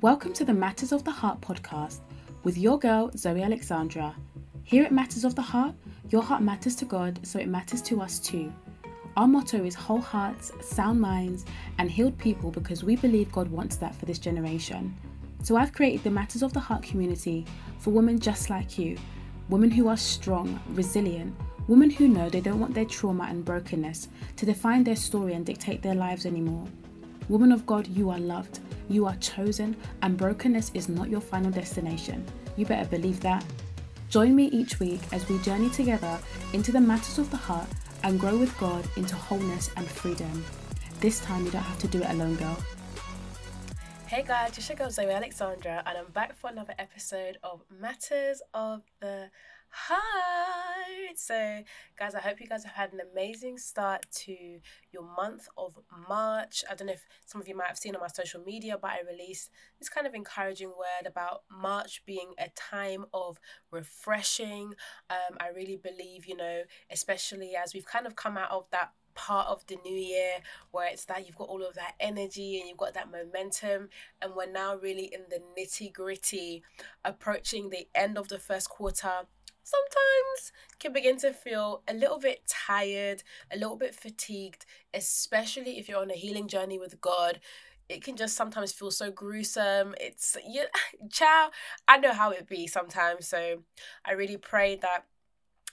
Welcome to the Matters of the Heart podcast with your girl, Zoe Alexandra. Here at Matters of the Heart, your heart matters to God, so it matters to us too. Our motto is whole hearts, sound minds, and healed people because we believe God wants that for this generation. So I've created the Matters of the Heart community for women just like you women who are strong, resilient, women who know they don't want their trauma and brokenness to define their story and dictate their lives anymore. Woman of God, you are loved, you are chosen, and brokenness is not your final destination. You better believe that. Join me each week as we journey together into the matters of the heart and grow with God into wholeness and freedom. This time you don't have to do it alone, girl. Hey guys, it's your girl Zoe Alexandra, and I'm back for another episode of Matters of the Heart. So, guys, I hope you guys have had an amazing start to your month of March. I don't know if some of you might have seen on my social media, but I released this kind of encouraging word about March being a time of refreshing. Um, I really believe, you know, especially as we've kind of come out of that part of the new year where it's that you've got all of that energy and you've got that momentum and we're now really in the nitty gritty approaching the end of the first quarter sometimes can begin to feel a little bit tired a little bit fatigued especially if you're on a healing journey with god it can just sometimes feel so gruesome. It's yeah, ciao. I know how it be sometimes. So I really pray that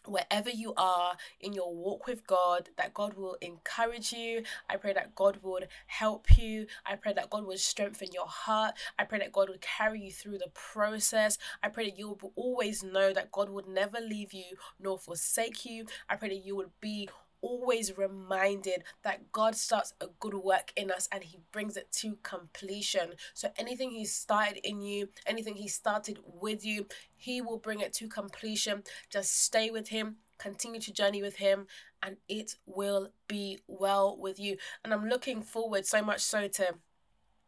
wherever you are in your walk with God, that God will encourage you. I pray that God would help you. I pray that God would strengthen your heart. I pray that God would carry you through the process. I pray that you will always know that God would never leave you nor forsake you. I pray that you would be always reminded that God starts a good work in us and He brings it to completion. So anything He started in you, anything He started with you, He will bring it to completion. Just stay with Him, continue to journey with Him, and it will be well with you. And I'm looking forward so much so to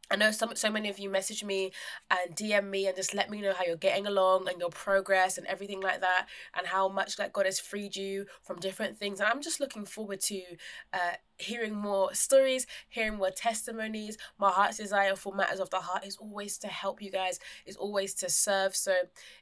I know so, so many of you message me and DM me and just let me know how you're getting along and your progress and everything like that and how much like God has freed you from different things. And I'm just looking forward to uh, hearing more stories, hearing more testimonies. My heart's desire for Matters of the Heart is always to help you guys, is always to serve. So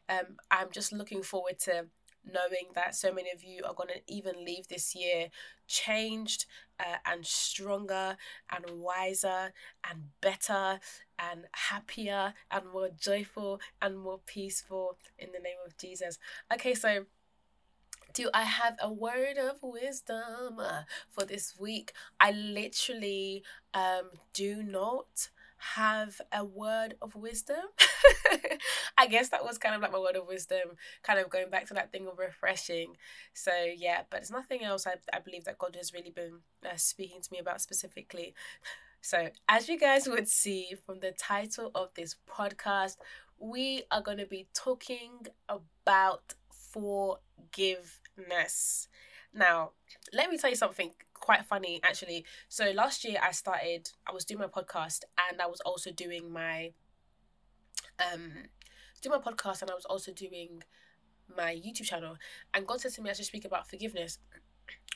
um, I'm just looking forward to knowing that so many of you are going to even leave this year changed uh, and stronger and wiser and better and happier and more joyful and more peaceful in the name of Jesus. Okay, so do I have a word of wisdom uh, for this week? I literally um do not have a word of wisdom. I guess that was kind of like my word of wisdom, kind of going back to that thing of refreshing. So, yeah, but it's nothing else I, I believe that God has really been uh, speaking to me about specifically. So, as you guys would see from the title of this podcast, we are going to be talking about forgiveness. Now, let me tell you something quite funny actually. So last year I started I was doing my podcast and I was also doing my um doing my podcast and I was also doing my YouTube channel and God said to me I should speak about forgiveness.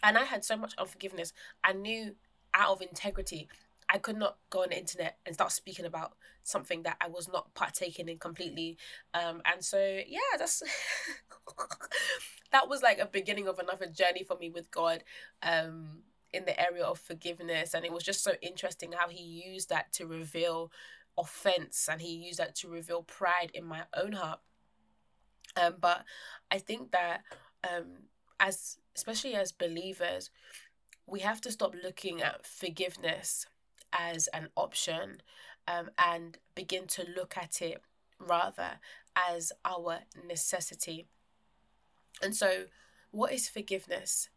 And I had so much unforgiveness. I knew out of integrity I could not go on the internet and start speaking about something that I was not partaking in completely. Um, and so yeah, that's that was like a beginning of another journey for me with God. Um, in the area of forgiveness and it was just so interesting how he used that to reveal offense and he used that to reveal pride in my own heart. Um but i think that um as especially as believers we have to stop looking at forgiveness as an option um, and begin to look at it rather as our necessity. And so what is forgiveness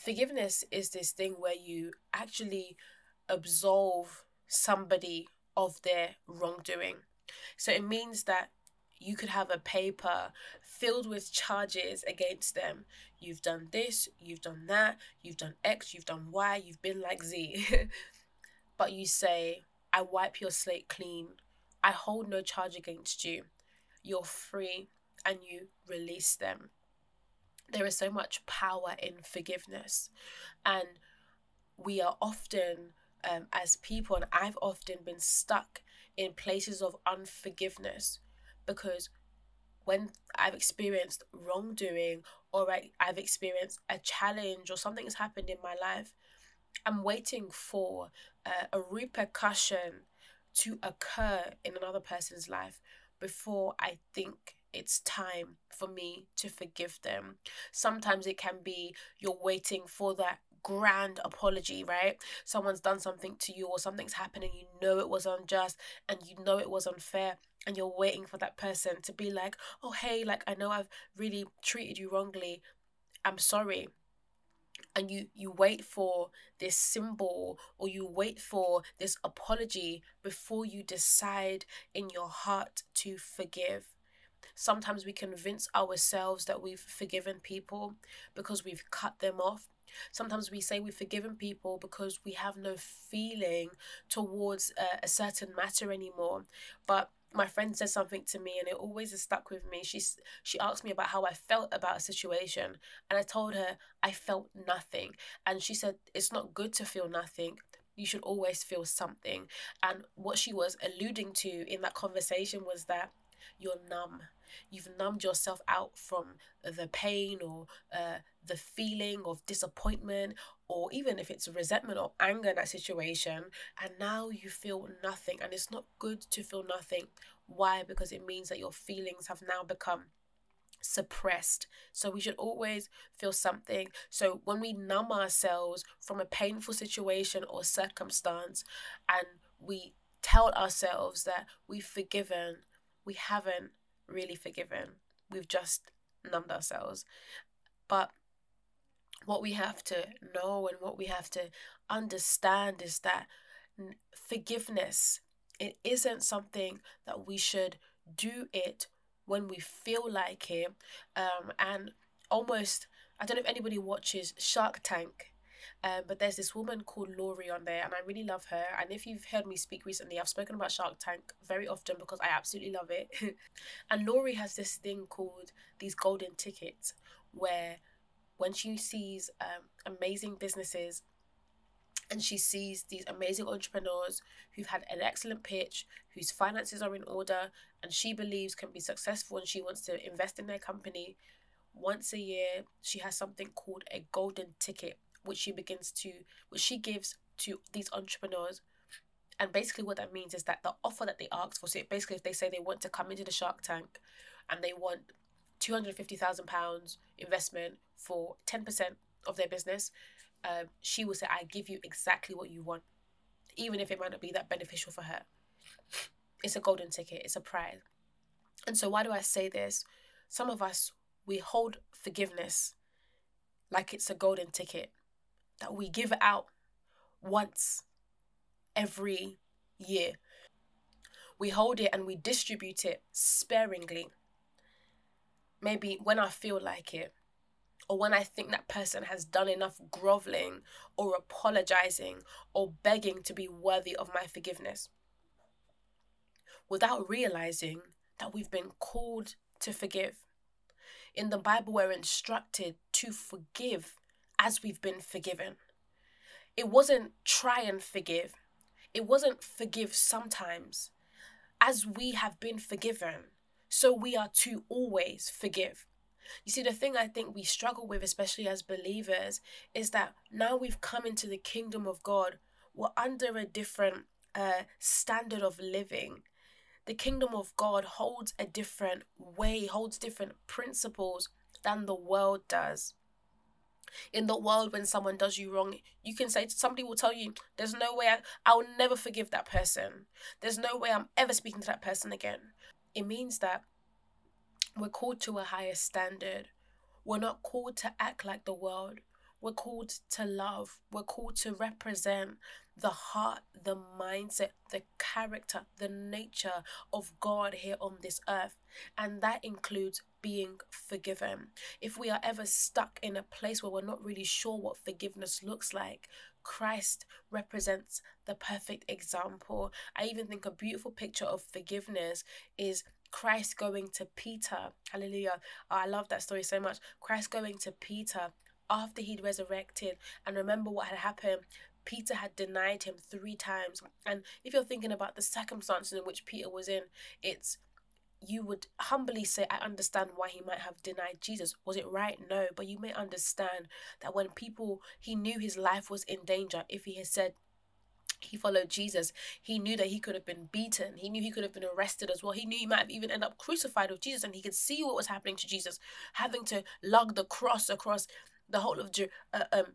forgiveness is this thing where you actually absolve somebody of their wrongdoing. So it means that you could have a paper filled with charges against them. You've done this, you've done that, you've done X, you've done Y, you've been like Z. but you say, I wipe your slate clean. I hold no charge against you. You're free and you release them there is so much power in forgiveness. And we are often um, as people, and I've often been stuck in places of unforgiveness because when I've experienced wrongdoing or I, I've experienced a challenge or something has happened in my life, I'm waiting for uh, a repercussion to occur in another person's life before I think it's time for me to forgive them. Sometimes it can be you're waiting for that grand apology, right? Someone's done something to you or something's happening, you know it was unjust and you know it was unfair and you're waiting for that person to be like, "Oh, hey, like I know I've really treated you wrongly. I'm sorry." And you you wait for this symbol or you wait for this apology before you decide in your heart to forgive. Sometimes we convince ourselves that we've forgiven people because we've cut them off Sometimes we say we've forgiven people because we have no feeling towards a, a certain matter anymore. But my friend said something to me and it always has stuck with me. She's she asked me about how I felt about a situation and I told her I felt nothing. And she said it's not good to feel nothing. You should always feel something. And what she was alluding to in that conversation was that you're numb. You've numbed yourself out from the pain or uh, the feeling of disappointment, or even if it's resentment or anger in that situation, and now you feel nothing. And it's not good to feel nothing. Why? Because it means that your feelings have now become suppressed. So we should always feel something. So when we numb ourselves from a painful situation or circumstance and we tell ourselves that we've forgiven, we haven't really forgiven. We've just numbed ourselves. But what we have to know and what we have to understand is that forgiveness it isn't something that we should do it when we feel like it um and almost i don't know if anybody watches shark tank um, but there's this woman called Lori on there, and I really love her. And if you've heard me speak recently, I've spoken about Shark Tank very often because I absolutely love it. and Lori has this thing called these golden tickets, where when she sees um, amazing businesses and she sees these amazing entrepreneurs who've had an excellent pitch, whose finances are in order, and she believes can be successful and she wants to invest in their company. Once a year, she has something called a golden ticket which she begins to which she gives to these entrepreneurs. And basically what that means is that the offer that they ask for so basically if they say they want to come into the shark tank and they want 250,000 pounds investment for 10% of their business um, she will say i give you exactly what you want even if it might not be that beneficial for her. It's a golden ticket. It's a prize. And so why do i say this? Some of us we hold forgiveness like it's a golden ticket that we give out once every year. We hold it and we distribute it sparingly. Maybe when I feel like it, or when I think that person has done enough groveling or apologizing or begging to be worthy of my forgiveness. Without realizing that we've been called to forgive. In the Bible, we're instructed to forgive as we've been forgiven. It wasn't try and forgive, it wasn't forgive sometimes. As we have been forgiven, so we are to always forgive. You see, the thing I think we struggle with, especially as believers, is that now we've come into the kingdom of God, we're under a different uh, standard of living. The kingdom of God holds a different way, holds different principles than the world does in the world when someone does you wrong you can say somebody will tell you there's no way I, i'll never forgive that person. There's no way i'm ever speaking to that person again. It means that we're called to a higher standard. We're not called to act like the world we're called to love we're called to represent the heart the mindset the character the nature of god here on this earth and that includes being forgiven. If we are ever stuck in a place where we're not really sure what forgiveness looks like, Christ represents the perfect example. I even think a beautiful picture of forgiveness is Christ going to Peter. Hallelujah. Oh, I love that story so much. Christ going to Peter after he'd resurrected and remember what had happened Peter had denied him three times. And if you're thinking about the circumstances in which Peter was in, it's you would humbly say, I understand why he might have denied Jesus. Was it right? No. But you may understand that when people, he knew his life was in danger, if he had said, he followed Jesus. He knew that he could have been beaten. He knew he could have been arrested as well. He knew he might have even end up crucified with Jesus, and he could see what was happening to Jesus, having to lug the cross across the whole of uh, um,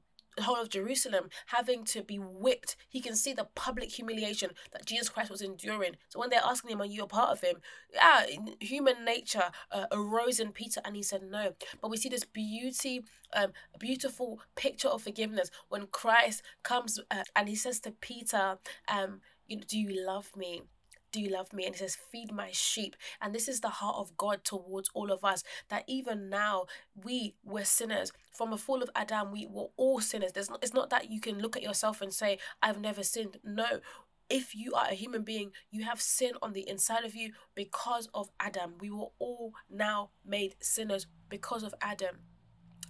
whole of Jerusalem having to be whipped. He can see the public humiliation that Jesus Christ was enduring. So when they're asking him, Are you a part of him? Yeah, human nature uh, arose in Peter and he said no. But we see this beauty, um, beautiful picture of forgiveness when Christ comes uh, and he says to Peter, um, Do you love me? Do you love me? And he says, Feed my sheep. And this is the heart of God towards all of us that even now we were sinners. From the fall of Adam, we were all sinners. There's not, it's not that you can look at yourself and say, I've never sinned. No. If you are a human being, you have sin on the inside of you because of Adam. We were all now made sinners because of Adam.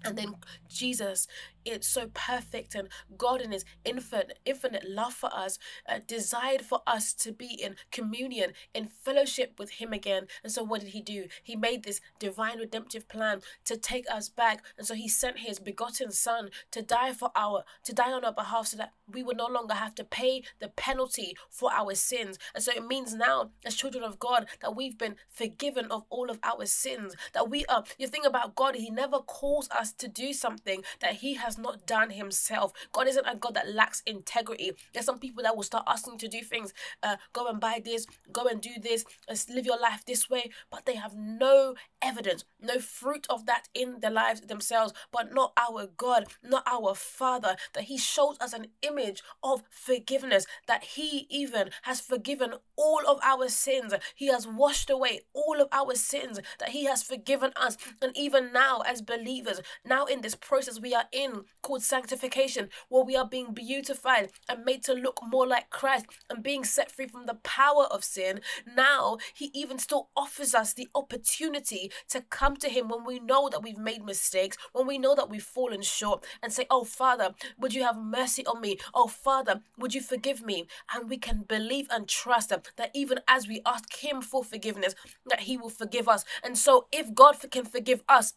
And then Jesus, it's so perfect, and God in His infinite, infinite love for us, uh, desired for us to be in communion, in fellowship with Him again. And so, what did He do? He made this divine redemptive plan to take us back, and so He sent His begotten Son to die for our, to die on our behalf, so that we would no longer have to pay the penalty for our sins. And so, it means now, as children of God, that we've been forgiven of all of our sins. That we are. You think about God; He never calls us to do something that he has not done himself. God isn't a God that lacks integrity. There's some people that will start asking to do things, uh, go and buy this, go and do this, uh, live your life this way, but they have no evidence, no fruit of that in their lives themselves, but not our God, not our Father, that He shows us an image of forgiveness, that He even has forgiven all of our sins. He has washed away all of our sins, that He has forgiven us. And even now, as believers, now in this process we are in called sanctification, where we are being beautified and made to look more like Christ and being set free from the power of sin, now He even still offers us the opportunity to come to Him when we know that we've made mistakes, when we know that we've fallen short, and say, Oh, Father, would you have mercy on me? Oh, Father, would you forgive me? And we can believe and trust that even as we ask Him for forgiveness, that He will forgive us. And so, if God can forgive us,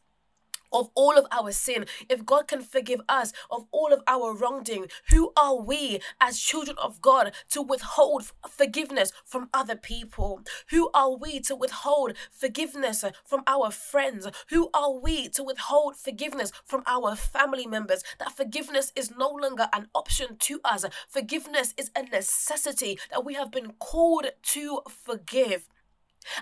of all of our sin, if God can forgive us of all of our wrongdoing, who are we as children of God to withhold forgiveness from other people? Who are we to withhold forgiveness from our friends? Who are we to withhold forgiveness from our family members? That forgiveness is no longer an option to us. Forgiveness is a necessity that we have been called to forgive.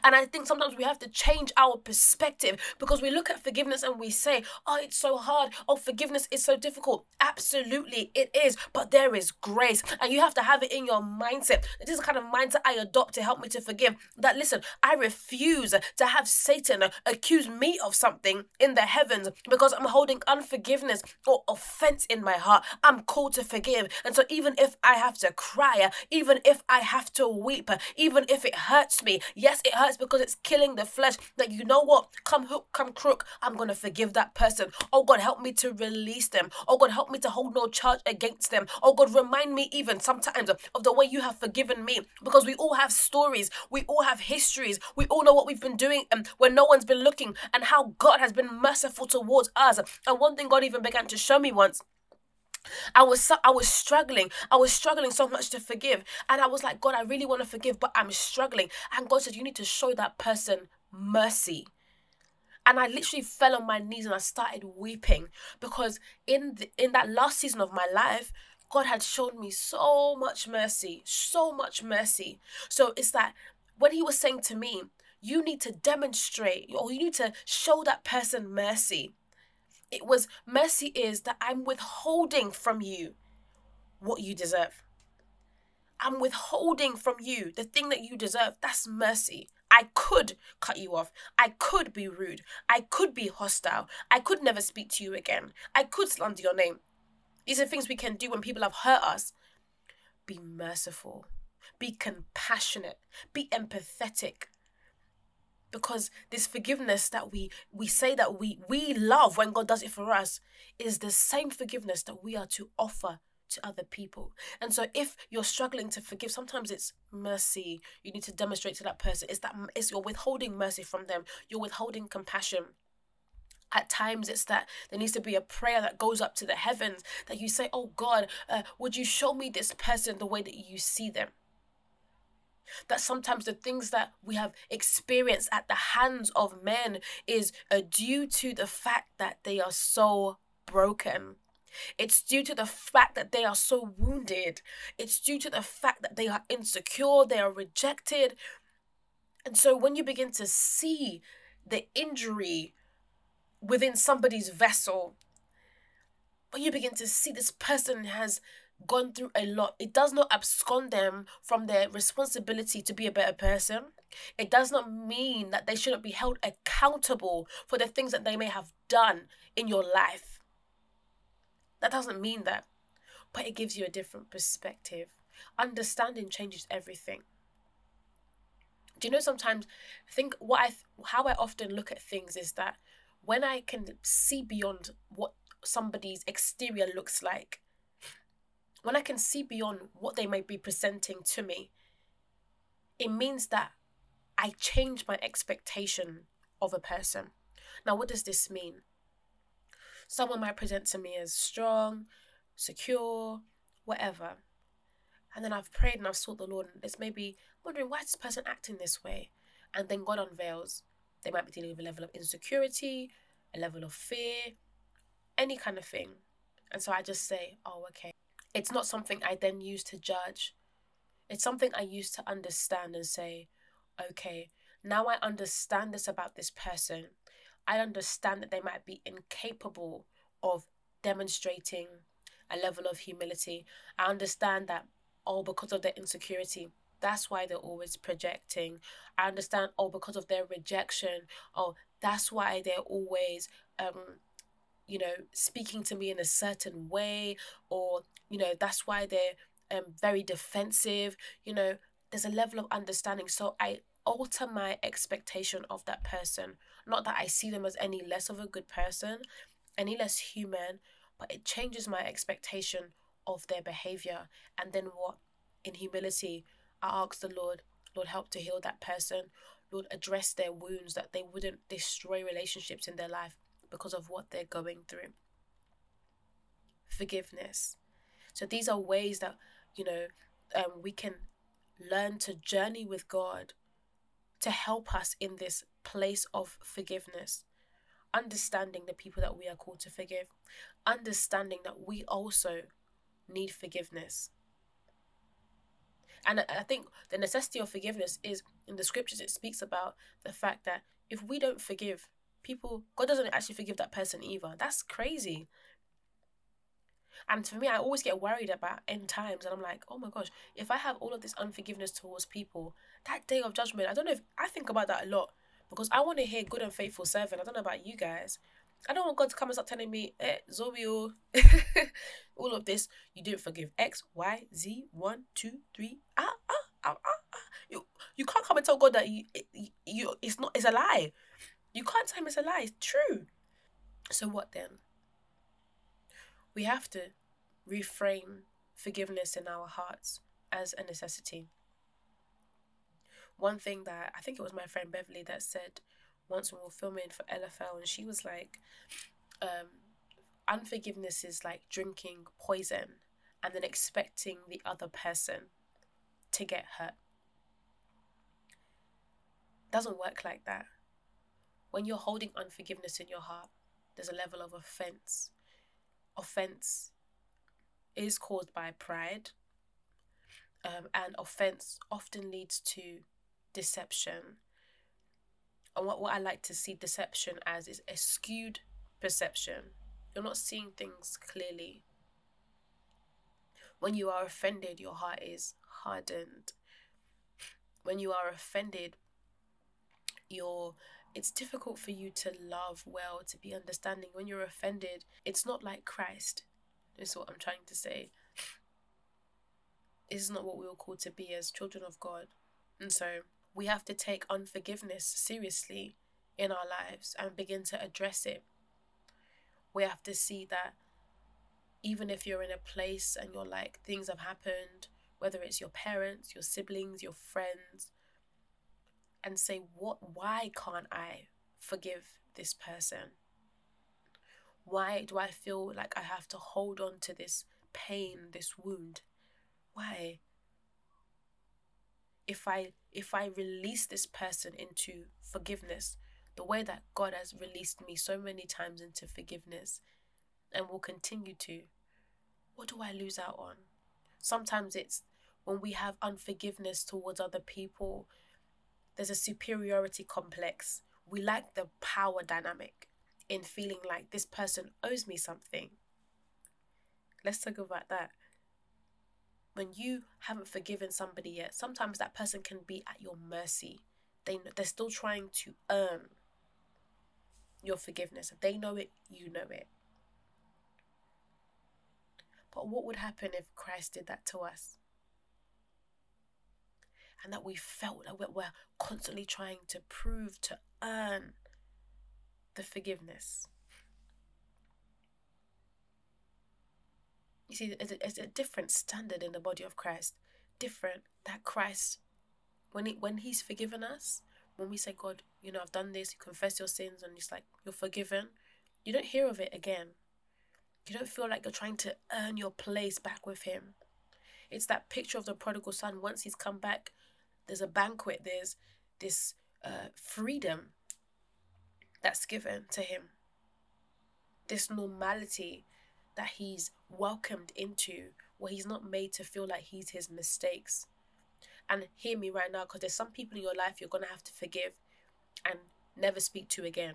And I think sometimes we have to change our perspective because we look at forgiveness and we say, oh, it's so hard. Oh, forgiveness is so difficult. Absolutely, it is. But there is grace. And you have to have it in your mindset. This is the kind of mindset I adopt to help me to forgive. That, listen, I refuse to have Satan accuse me of something in the heavens because I'm holding unforgiveness or offense in my heart. I'm called to forgive. And so, even if I have to cry, even if I have to weep, even if it hurts me, yes, it hurts because it's killing the flesh. That you know what? Come hook, come crook. I'm to forgive that person. Oh God, help me to release them. Oh God, help me to hold no charge against them. Oh God, remind me even sometimes of the way you have forgiven me. Because we all have stories. We all have histories. We all know what we've been doing and when no one's been looking and how God has been merciful towards us. And one thing God even began to show me once I was so, I was struggling. I was struggling so much to forgive. And I was like, God, I really want to forgive, but I'm struggling. And God said, You need to show that person mercy. And I literally fell on my knees and I started weeping because in the, in that last season of my life, God had shown me so much mercy, so much mercy. So it's that when He was saying to me, you need to demonstrate or you need to show that person mercy it was mercy is that I'm withholding from you what you deserve. I'm withholding from you the thing that you deserve. That's mercy. I could cut you off. I could be rude. I could be hostile. I could never speak to you again. I could slander your name. These are things we can do when people have hurt us. Be merciful. Be compassionate. Be empathetic because this forgiveness that we we say that we we love when God does it for us is the same forgiveness that we are to offer to other people. And so if you're struggling to forgive, sometimes it's mercy you need to demonstrate to that person. Is that is you're withholding mercy from them. You're withholding compassion. At times, it's that there needs to be a prayer that goes up to the heavens that you say, Oh God, uh, would you show me this person the way that you see them? That sometimes the things that we have experienced at the hands of men is uh, due to the fact that they are so broken. It's due to the fact that they are so wounded. It's due to the fact that they are insecure, they are rejected. And so when you begin to see the injury within somebody's vessel, when you begin to see this person has gone through a lot, it does not abscond them from their responsibility to be a better person. It does not mean that they shouldn't be held accountable for the things that they may have done in your life. That doesn't mean that, but it gives you a different perspective. Understanding changes everything. Do you know sometimes I think what I how I often look at things is that when I can see beyond what somebody's exterior looks like, when I can see beyond what they may be presenting to me, it means that I change my expectation of a person. Now, what does this mean? Someone might present to me as strong, secure, whatever. And then I've prayed and I've sought the Lord, and it's maybe wondering why is this person acting this way? And then God unveils they might be dealing with a level of insecurity, a level of fear, any kind of thing. And so I just say, oh, okay. It's not something I then use to judge. It's something I use to understand and say, okay, now I understand this about this person. I understand that they might be incapable of demonstrating a level of humility. I understand that, oh, because of their insecurity, that's why they're always projecting. I understand, oh, because of their rejection, oh, that's why they're always, um, you know, speaking to me in a certain way, or, you know, that's why they're um, very defensive. You know, there's a level of understanding. So I alter my expectation of that person. Not that I see them as any less of a good person, any less human, but it changes my expectation of their behavior. And then what? In humility, I ask the Lord, Lord, help to heal that person. Lord, address their wounds that they wouldn't destroy relationships in their life because of what they're going through. Forgiveness. So these are ways that, you know, um, we can learn to journey with God to help us in this place of forgiveness. Understanding the people that we are called to forgive, understanding that we also need forgiveness. And I think the necessity of forgiveness is in the scriptures, it speaks about the fact that if we don't forgive people, God doesn't actually forgive that person either. That's crazy. And for me, I always get worried about end times, and I'm like, oh my gosh, if I have all of this unforgiveness towards people, that day of judgment, I don't know if I think about that a lot because I want to hear good and faithful servant. I don't know about you guys. I don't want God to come and start telling me, eh, Zoe, all of this, you didn't forgive X, Y, Z, one, two, three, ah, ah, ah, ah, ah. You, you can't come and tell God that you, you, you, it's not, it's a lie. You can't tell him it's a lie. It's true. So what then? We have to reframe forgiveness in our hearts as a necessity. One thing that I think it was my friend Beverly that said once when we were filming for LFL, and she was like, um, unforgiveness is like drinking poison and then expecting the other person to get hurt. Doesn't work like that. When you're holding unforgiveness in your heart, there's a level of offense. Offense is caused by pride, um, and offense often leads to deception. And what, what I like to see deception as is a skewed perception. You're not seeing things clearly. When you are offended, your heart is hardened. When you are offended, you're it's difficult for you to love well, to be understanding. When you're offended, it's not like Christ, is what I'm trying to say. This is not what we were called to be as children of God. And so we have to take unforgiveness seriously in our lives and begin to address it. We have to see that even if you're in a place and you're like, things have happened, whether it's your parents, your siblings, your friends, and say, what, why can't I forgive this person? Why do I feel like I have to hold on to this pain, this wound? Why? If I if I release this person into forgiveness, the way that God has released me so many times into forgiveness and will continue to, what do I lose out on? Sometimes it's when we have unforgiveness towards other people, there's a superiority complex. We like the power dynamic in feeling like this person owes me something. Let's talk about that. When you haven't forgiven somebody yet, sometimes that person can be at your mercy. They they're still trying to earn your forgiveness. If they know it, you know it. But what would happen if Christ did that to us? And that we felt that we're constantly trying to prove, to earn the forgiveness. You see, it's a, it's a different standard in the body of Christ. Different that Christ, when he, when He's forgiven us, when we say, God, you know, I've done this, you confess your sins, and it's like you're forgiven, you don't hear of it again. You don't feel like you're trying to earn your place back with Him. It's that picture of the prodigal son. Once he's come back, there's a banquet, there's this uh, freedom that's given to him. This normality that he's welcomed into, where he's not made to feel like he's his mistakes. And hear me right now, because there's some people in your life you're going to have to forgive and never speak to again.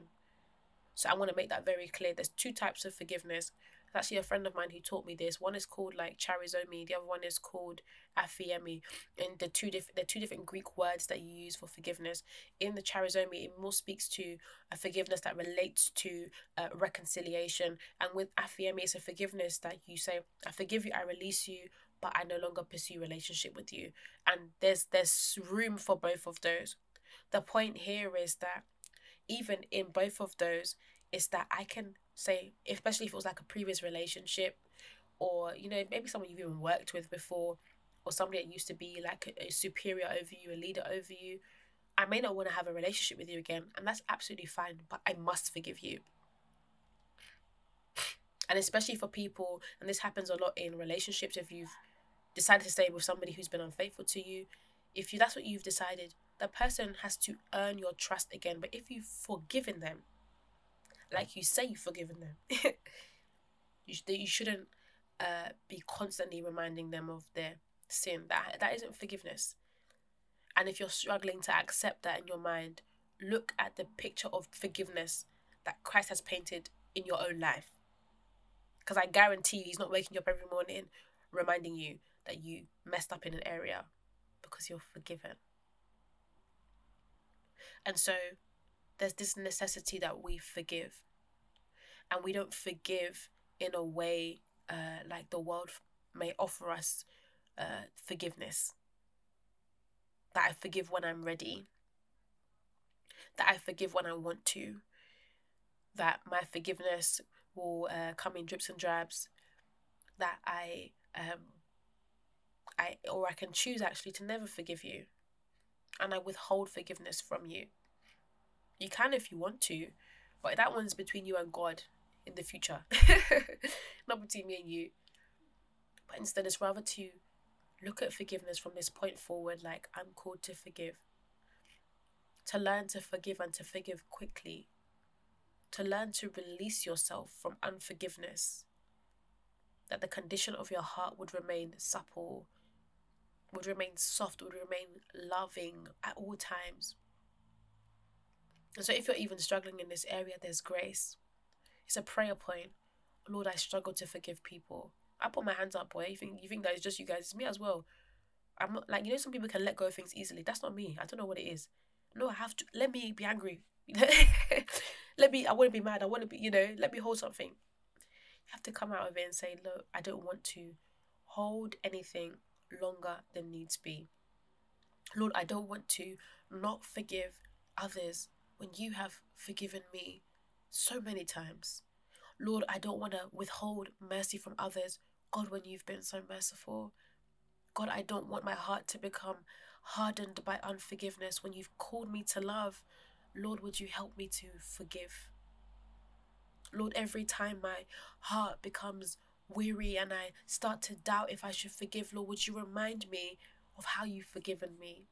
So I want to make that very clear. There's two types of forgiveness actually a friend of mine who taught me this. One is called like charizomi, the other one is called aphiemi. And the two different the two different Greek words that you use for forgiveness. In the charizomi, it more speaks to a forgiveness that relates to uh, reconciliation, and with aphiemi, it's a forgiveness that you say, "I forgive you, I release you." But I no longer pursue relationship with you, and there's there's room for both of those. The point here is that even in both of those, is that I can say, especially if it was like a previous relationship or, you know, maybe someone you've even worked with before or somebody that used to be like a, superior over you, a leader over you. I may not want to have a relationship with you again, and that's absolutely fine, but I must forgive you. And especially for people, and this happens a lot in relationships, if you've decided to stay with somebody who's been unfaithful to you, if you that's what you've decided, the person has to earn your trust again. But if you've forgiven them, like you say you've forgiven them. you, sh- you shouldn't uh, be constantly reminding them of their sin. That that isn't forgiveness. And if you're struggling to accept that in your mind, look at the picture of forgiveness that Christ has painted in your own life. Because I guarantee you, He's not waking you up every morning reminding you that you messed up in an area because you're forgiven. And so there's this necessity that we forgive. And we don't forgive in a way uh, like the world may offer us uh, forgiveness. That I forgive when I'm ready. That I forgive when I want to. That my forgiveness will uh, come in drips and drabs. That I um, I or I can choose actually to never forgive you, and I withhold forgiveness from you. You can if you want to, but that one's between you and God in the future, not between me and you. But instead, it's rather to look at forgiveness from this point forward like I'm called to forgive. To learn to forgive and to forgive quickly. To learn to release yourself from unforgiveness. That the condition of your heart would remain supple, would remain soft, would remain loving at all times. And so, if you're even struggling in this area, there's grace. It's a prayer point. Lord, I struggle to forgive people. I put my hands up, boy. You think you think that it's just you guys? It's me as well. I'm not like you know some people can let go of things easily. That's not me. I don't know what it is. No, I have to. Let me be angry. let me. I want to be mad. I want to be. You know. Let me hold something. You have to come out of it and say, look, I don't want to hold anything longer than needs be. Lord, I don't want to not forgive others when you have forgiven me so many times. Lord, I don't want to withhold mercy from others. God, when you've been so merciful. God, I don't want my heart to become hardened by unforgiveness when you've called me to love. Lord, would you help me to forgive? Lord, every time my heart becomes weary and I start to doubt if I should forgive, Lord, would you remind me of how you've forgiven me?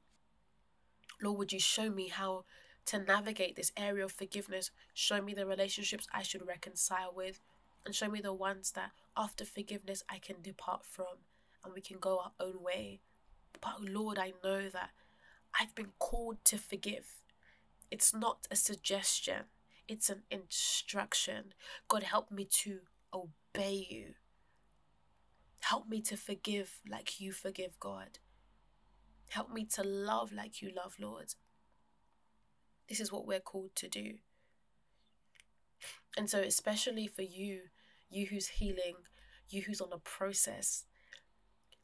Lord, would you show me how to navigate this area of forgiveness? Show me the relationships I should reconcile with, and show me the ones that after forgiveness I can depart from and we can go our own way. But oh Lord, I know that I've been called to forgive. It's not a suggestion, it's an instruction. God, help me to obey you. Help me to forgive like you forgive, God. Help me to love like you love, Lord. This is what we're called to do. And so, especially for you, you who's healing, you who's on a process,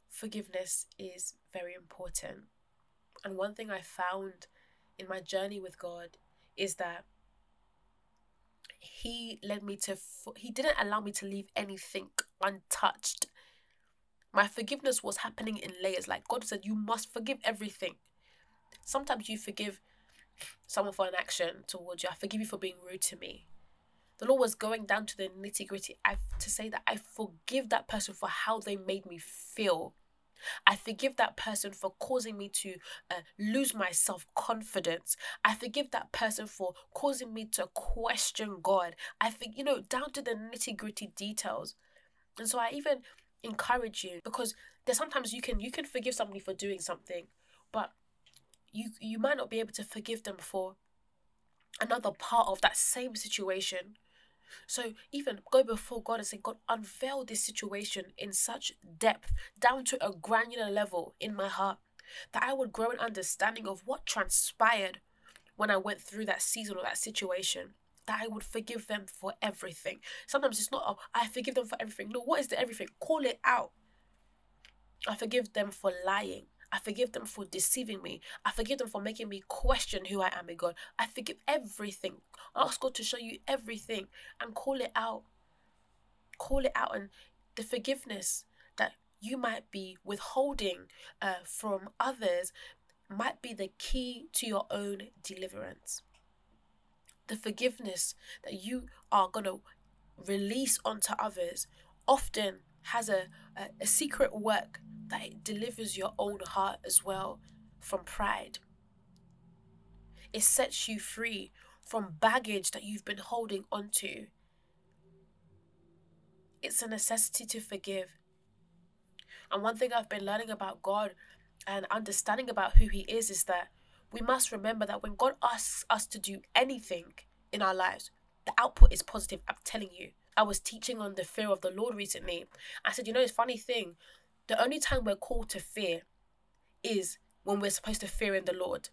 forgiveness is very important. And one thing I found in my journey with God is that he led me to he didn't allow me to leave anything untouched my forgiveness was happening in layers like god said you must forgive everything sometimes you forgive someone for an action towards you i forgive you for being rude to me the lord was going down to the nitty gritty I, to say that i forgive that person for how they made me feel I forgive that person for causing me to uh, lose my self confidence. I forgive that person for causing me to question God. I think, you know, down to the nitty gritty details. And so I even encourage you because there's sometimes you can you can forgive somebody for doing something, but you you might not be able to forgive them for another part of that same situation so even go before God and say, God, unveil this situation in such depth, down to a granular level in my heart, that I would grow an understanding of what transpired when I went through that season or that situation. That I would forgive them for everything. Sometimes it's not, oh, I forgive them for everything. No, what is the everything? Call it out. I forgive them for lying. I forgive them for deceiving me. I forgive them for making me question who I am in God. I forgive everything. Ask God to show you everything and call it out. Call it out. And the forgiveness that you might be withholding uh, from others might be the key to your own deliverance. The forgiveness that you are going to release onto others often has a, a, a secret work that it delivers your own heart as well from pride. It sets you free from baggage that you've been holding onto. It's a necessity to forgive. And one thing I've been learning about God and understanding about who He is is that we must remember that when God asks us to do anything in our lives, the output is positive. I'm telling you. I was teaching on the fear of the Lord recently. I said, you know, it's funny thing the only time we're called to fear is when we're supposed to fear in the Lord.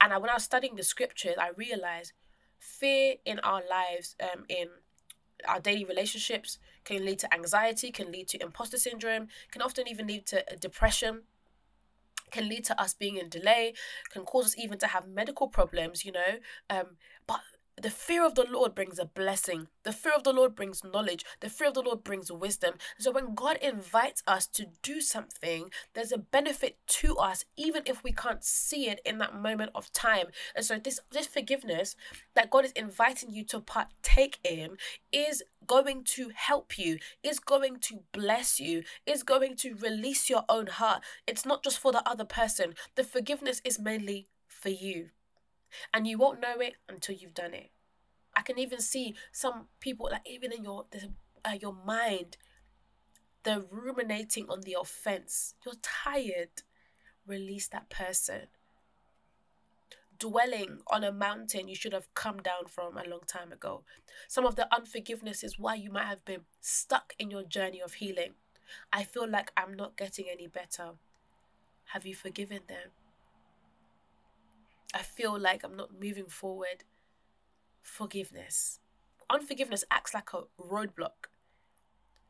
And I, when I was studying the scriptures, I realized fear in our lives, um, in our daily relationships, can lead to anxiety, can lead to imposter syndrome, can often even lead to depression, can lead to us being in delay, can cause us even to have medical problems, you know. Um, but the fear of the Lord brings a blessing. The fear of the Lord brings knowledge. The fear of the Lord brings wisdom. So when God invites us to do something, there's a benefit to us, even if we can't see it in that moment of time. And so this this forgiveness that God is inviting you to partake in is going to help you, is going to bless you, is going to release your own heart. It's not just for the other person. The forgiveness is mainly for you and you won't know it until you've done it. I can even see some people like even in your uh, your mind, they're ruminating on the offense. You're tired. Release that person. Dwelling on a mountain you should have come down from a long time ago. Some of the unforgiveness is why you might have been stuck in your journey of healing. I feel like I'm not getting any better. Have you forgiven them? I feel like I'm not moving forward. Forgiveness. Unforgiveness acts like a roadblock,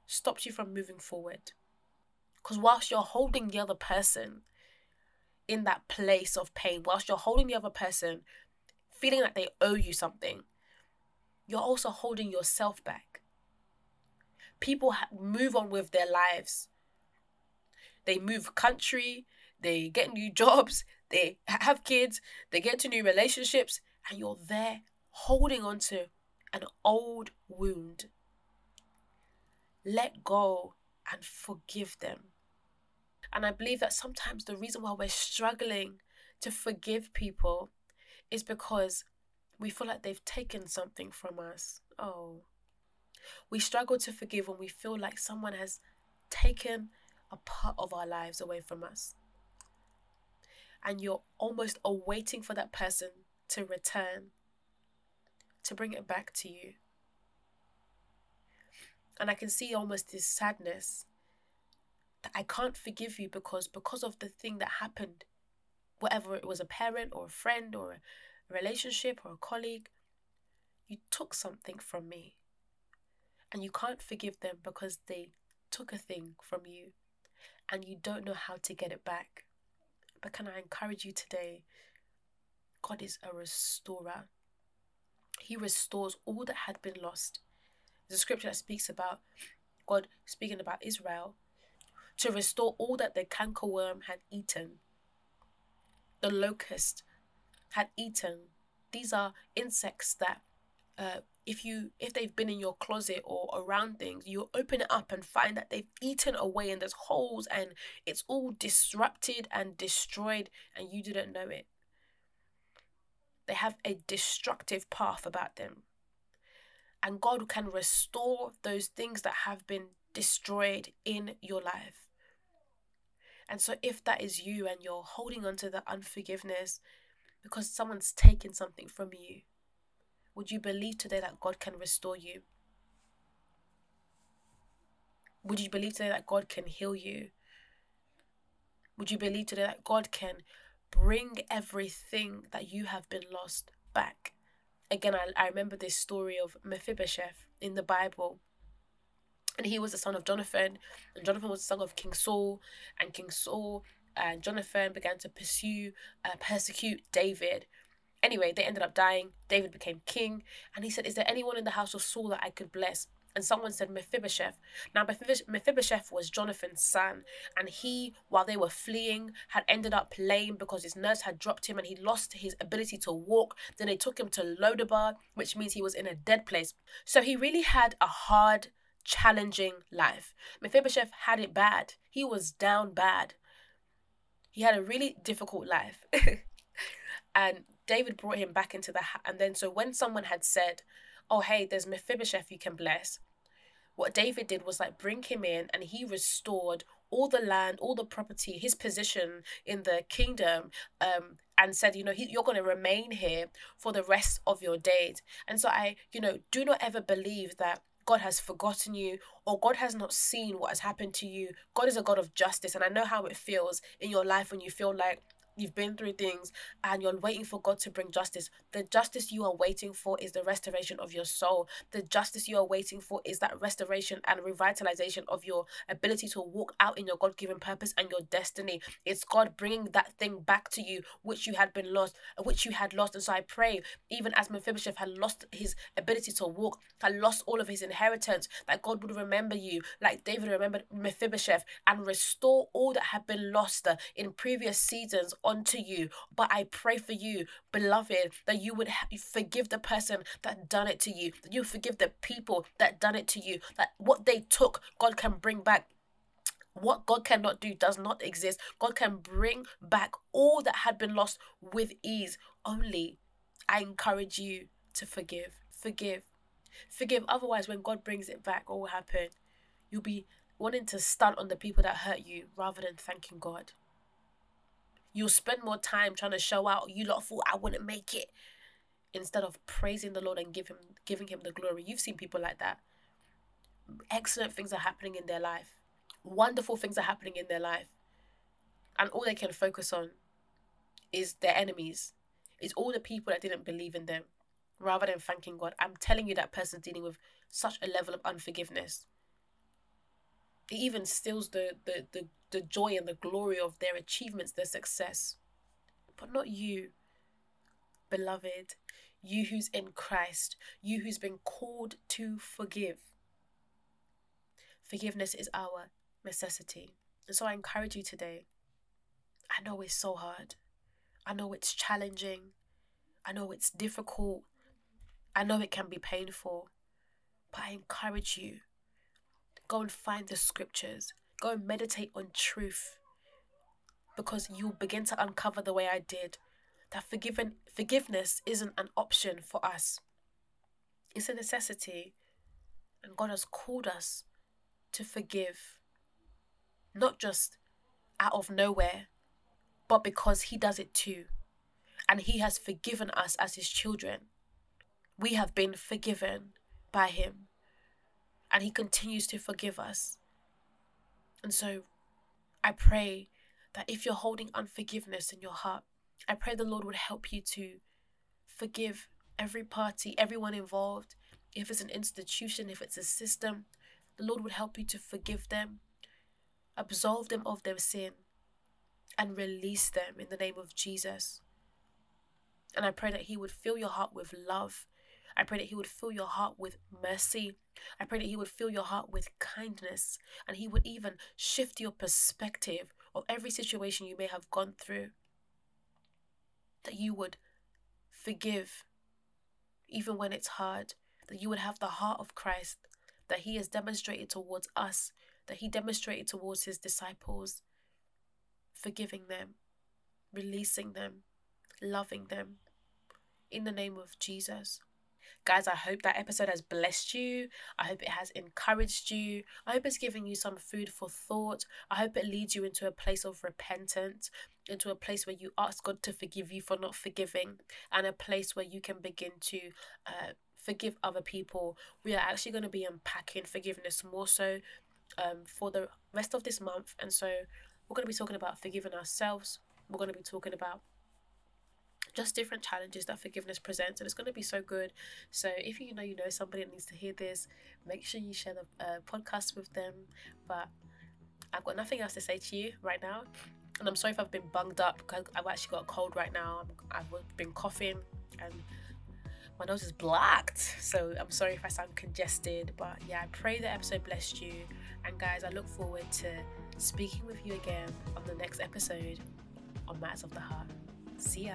stops you from moving forward. Because whilst you're holding the other person in that place of pain, whilst you're holding the other person feeling like they owe you something, you're also holding yourself back. People ha- move on with their lives. They move country, they get new jobs, they have kids, they get to new relationships, and you're there holding on to an old wound. Let go and forgive them. And I believe that sometimes the reason why we're struggling to forgive people is because we feel like they've taken something from us. Oh. We struggle to forgive when we feel like someone has taken a part of our lives away from us. And you're almost awaiting for that person to return, to bring it back to you. And I can see almost this sadness that I can't forgive you because because of the thing that happened, whatever it was a parent or a friend or a relationship or a colleague, you took something from me. And you can't forgive them because they took a thing from you and you don't know how to get it back. But can I encourage you today? God is a restorer. He restores all that had been lost. There's a scripture that speaks about God speaking about Israel to restore all that the cankerworm had eaten, the locust had eaten. These are insects that uh, if you if they've been in your closet or around things you open it up and find that they've eaten away and there's holes and it's all disrupted and destroyed and you didn't know it. They have a destructive path about them. And god can restore those things that have been destroyed in your life. And so if that is you and you're holding on to the unforgiveness because someone's taken something from you would you believe today that God can restore you? Would you believe today that God can heal you? Would you believe today that God can bring everything that you have been lost back? Again, I, I remember this story of Mephibosheth in the Bible. And he was the son of Jonathan, and Jonathan was the son of King Saul, and King Saul and Jonathan began to pursue, uh, persecute David. Anyway, they ended up dying. David became king. And he said, Is there anyone in the house of Saul that I could bless? And someone said Mephibosheth. Now, Mephibosheth was Jonathan's son. And he, while they were fleeing, had ended up lame because his nurse had dropped him and he lost his ability to walk. Then they took him to Lodabar, which means he was in a dead place. So he really had a hard, challenging life. Mephibosheth had it bad. He was down bad. He had a really difficult life. and David brought him back into the ha- and then so when someone had said, "Oh hey, there's Mephibosheth you can bless," what David did was like bring him in and he restored all the land, all the property, his position in the kingdom, um, and said, you know, he, you're going to remain here for the rest of your days. And so I, you know, do not ever believe that God has forgotten you or God has not seen what has happened to you. God is a God of justice. And I know how it feels in your life when you feel like you've been through things and you're waiting for God to bring justice. The justice you are waiting for is the restoration of your soul. The justice you are waiting for is that restoration and revitalization of your ability to walk out in your God given purpose and your destiny. It's God bringing that thing back to you which you had been lost, which you had lost. And so I pray, even as Mephibosheth had lost his ability to walk, had lost all of his inheritance, that God would remember you, like David remembered Mephibosheth, and restore all that had been lost in previous seasons onto you. But I pray for you, beloved, that you would forgive the person that done it to you, that you forgive the people that done it to you, that what they took, God can bring back what God cannot do does not exist. God can bring back all that had been lost with ease. Only I encourage you to forgive. Forgive. Forgive. Otherwise, when God brings it back, what will happen? You'll be wanting to stunt on the people that hurt you rather than thanking God. You'll spend more time trying to show out, you lot thought I wouldn't make it. Instead of praising the Lord and give him giving him the glory. You've seen people like that. Excellent things are happening in their life. Wonderful things are happening in their life. And all they can focus on is their enemies. Is all the people that didn't believe in them rather than thanking God. I'm telling you that person's dealing with such a level of unforgiveness it even steals the, the, the, the joy and the glory of their achievements, their success. But not you, beloved, you who's in Christ, you who's been called to forgive. Forgiveness is our necessity. And so I encourage you today. I know it's so hard. I know it's challenging. I know it's difficult. I know it can be painful. But I encourage you go and find the scriptures, go and meditate on truth. Because you'll begin to uncover the way I did that forgiven, forgiveness isn't an option for us, it's a necessity. And God has called us to forgive, not just out of nowhere, but because He does it too. And He has forgiven us as His children. We have been forgiven by Him. And He continues to forgive us. And so I pray that if you're holding unforgiveness in your heart, I pray the Lord would help you to forgive every party, everyone involved. If it's an institution, if it's a system, the Lord would help you to forgive them, absolve them of their sin, and release them in the name of Jesus. And I pray that He would fill your heart with love. I pray that He would fill your heart with mercy. I pray that He would fill your heart with kindness. And He would even shift your perspective of every situation you may have gone through. That you would forgive even when it's hard. That you would have the heart of Christ that He has demonstrated towards us, that He demonstrated towards His disciples forgiving them, releasing them, loving them. In the name of Jesus. Guys, I hope that episode has blessed you. I hope it has encouraged you. I hope it's given you some food for thought. I hope it leads you into a place of repentance, into a place where you ask God to forgive you for not forgiving, and a place where you can begin to uh, forgive other people. We are actually going to be unpacking forgiveness more so um, for the rest of this month. And so we're going to be talking about forgiving ourselves. We're going to be talking about just different challenges that forgiveness presents, and it's going to be so good. So, if you know you know somebody that needs to hear this, make sure you share the uh, podcast with them. But I've got nothing else to say to you right now, and I'm sorry if I've been bunged up because I've actually got a cold right now. i have been coughing and my nose is blocked, so I'm sorry if I sound congested. But yeah, I pray the episode blessed you, and guys, I look forward to speaking with you again on the next episode on Matters of the Heart. See ya.